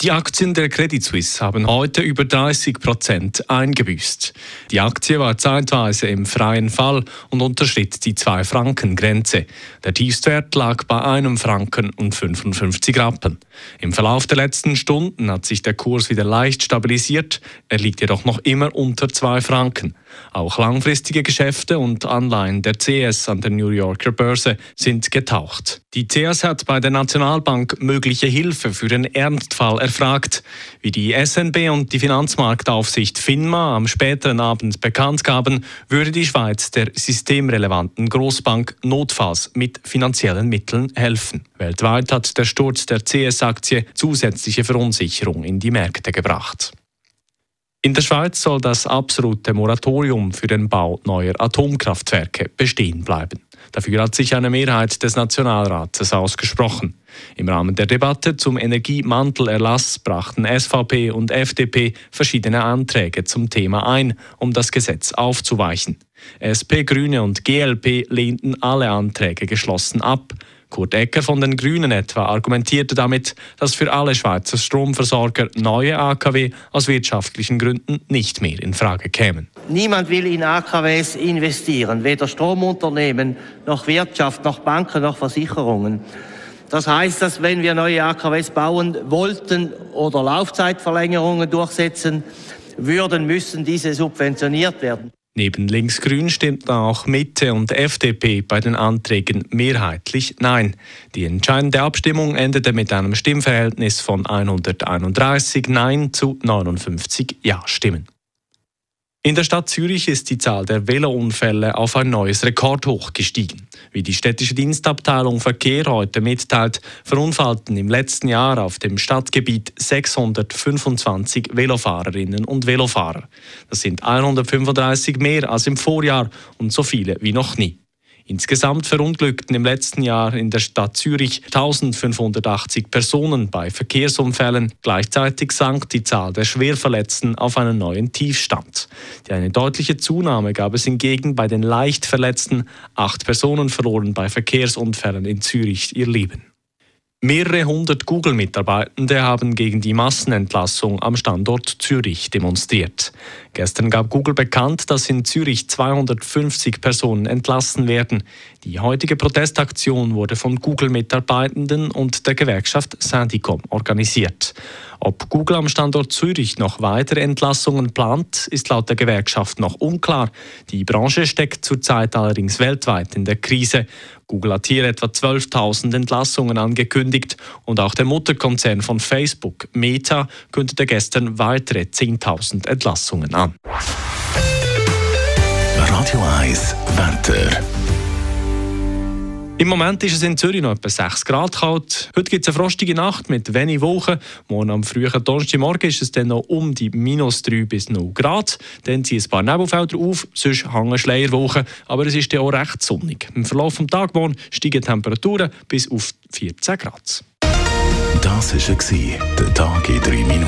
Die Aktien der Credit Suisse haben heute über 30 Prozent eingebüßt. Die Aktie war zeitweise im freien Fall und unterschritt die 2-Franken-Grenze. Der Tiefstwert lag bei einem Franken und 55 Rappen. Im Verlauf der letzten Stunden hat sich der Kurs wieder leicht stabilisiert. Er liegt jedoch noch immer unter 2 Franken. Auch langfristige Geschäfte und Anleihen der CS an der New Yorker Börse sind getaucht. Die CS hat bei der Nationalbank mögliche Hilfe für den Ernstfall erfragt. Wie die SNB und die Finanzmarktaufsicht FINMA am späteren Abend bekannt gaben, würde die Schweiz der systemrelevanten Großbank notfalls mit finanziellen Mitteln helfen. Weltweit hat der Sturz der CS-Aktie zusätzliche Verunsicherung in die Märkte gebracht. In der Schweiz soll das absolute Moratorium für den Bau neuer Atomkraftwerke bestehen bleiben. Dafür hat sich eine Mehrheit des Nationalrates ausgesprochen. Im Rahmen der Debatte zum Energiemantelerlass brachten SVP und FDP verschiedene Anträge zum Thema ein, um das Gesetz aufzuweichen. SP, Grüne und GLP lehnten alle Anträge geschlossen ab. Kurt Ecker von den Grünen etwa argumentierte damit, dass für alle Schweizer Stromversorger neue AKW aus wirtschaftlichen Gründen nicht mehr in Frage kämen. Niemand will in AKWs investieren, weder Stromunternehmen noch Wirtschaft noch Banken noch Versicherungen. Das heißt, dass wenn wir neue AKWs bauen wollten oder Laufzeitverlängerungen durchsetzen würden, müssen diese subventioniert werden. Neben Linksgrün stimmten auch Mitte und FDP bei den Anträgen mehrheitlich Nein. Die entscheidende Abstimmung endete mit einem Stimmverhältnis von 131 Nein zu 59 Ja-Stimmen. In der Stadt Zürich ist die Zahl der Velounfälle auf ein neues Rekordhoch gestiegen. Wie die städtische Dienstabteilung Verkehr heute mitteilt, verunfallten im letzten Jahr auf dem Stadtgebiet 625 Velofahrerinnen und Velofahrer. Das sind 135 mehr als im Vorjahr und so viele wie noch nie. Insgesamt verunglückten im letzten Jahr in der Stadt Zürich 1580 Personen bei Verkehrsunfällen. Gleichzeitig sank die Zahl der Schwerverletzten auf einen neuen Tiefstand. Eine deutliche Zunahme gab es hingegen bei den Leichtverletzten. Acht Personen verloren bei Verkehrsunfällen in Zürich ihr Leben. Mehrere hundert Google-Mitarbeitende haben gegen die Massenentlassung am Standort Zürich demonstriert. Gestern gab Google bekannt, dass in Zürich 250 Personen entlassen werden. Die heutige Protestaktion wurde von Google-Mitarbeitenden und der Gewerkschaft Syndicom organisiert. Ob Google am Standort Zürich noch weitere Entlassungen plant, ist laut der Gewerkschaft noch unklar. Die Branche steckt zurzeit allerdings weltweit in der Krise. Google hat hier etwa 12.000 Entlassungen angekündigt und auch der Mutterkonzern von Facebook, Meta, kündigte gestern weitere 10.000 Entlassungen an. Radio 1 Wetter. Im Moment ist es in Zürich noch etwa 6 Grad kalt. Heute gibt es eine frostige Nacht mit wenig Wochen. Morgen am frühen Donnerstagmorgen ist es dann noch um die minus 3 bis 0 Grad. Dann ziehen ein paar Nebelfelder auf, sonst hängen Schleierwochen, aber es ist dann auch recht sonnig. Im Verlauf des Tages steigen die Temperaturen bis auf 14 Grad. Das war der Tag in 3 Minuten.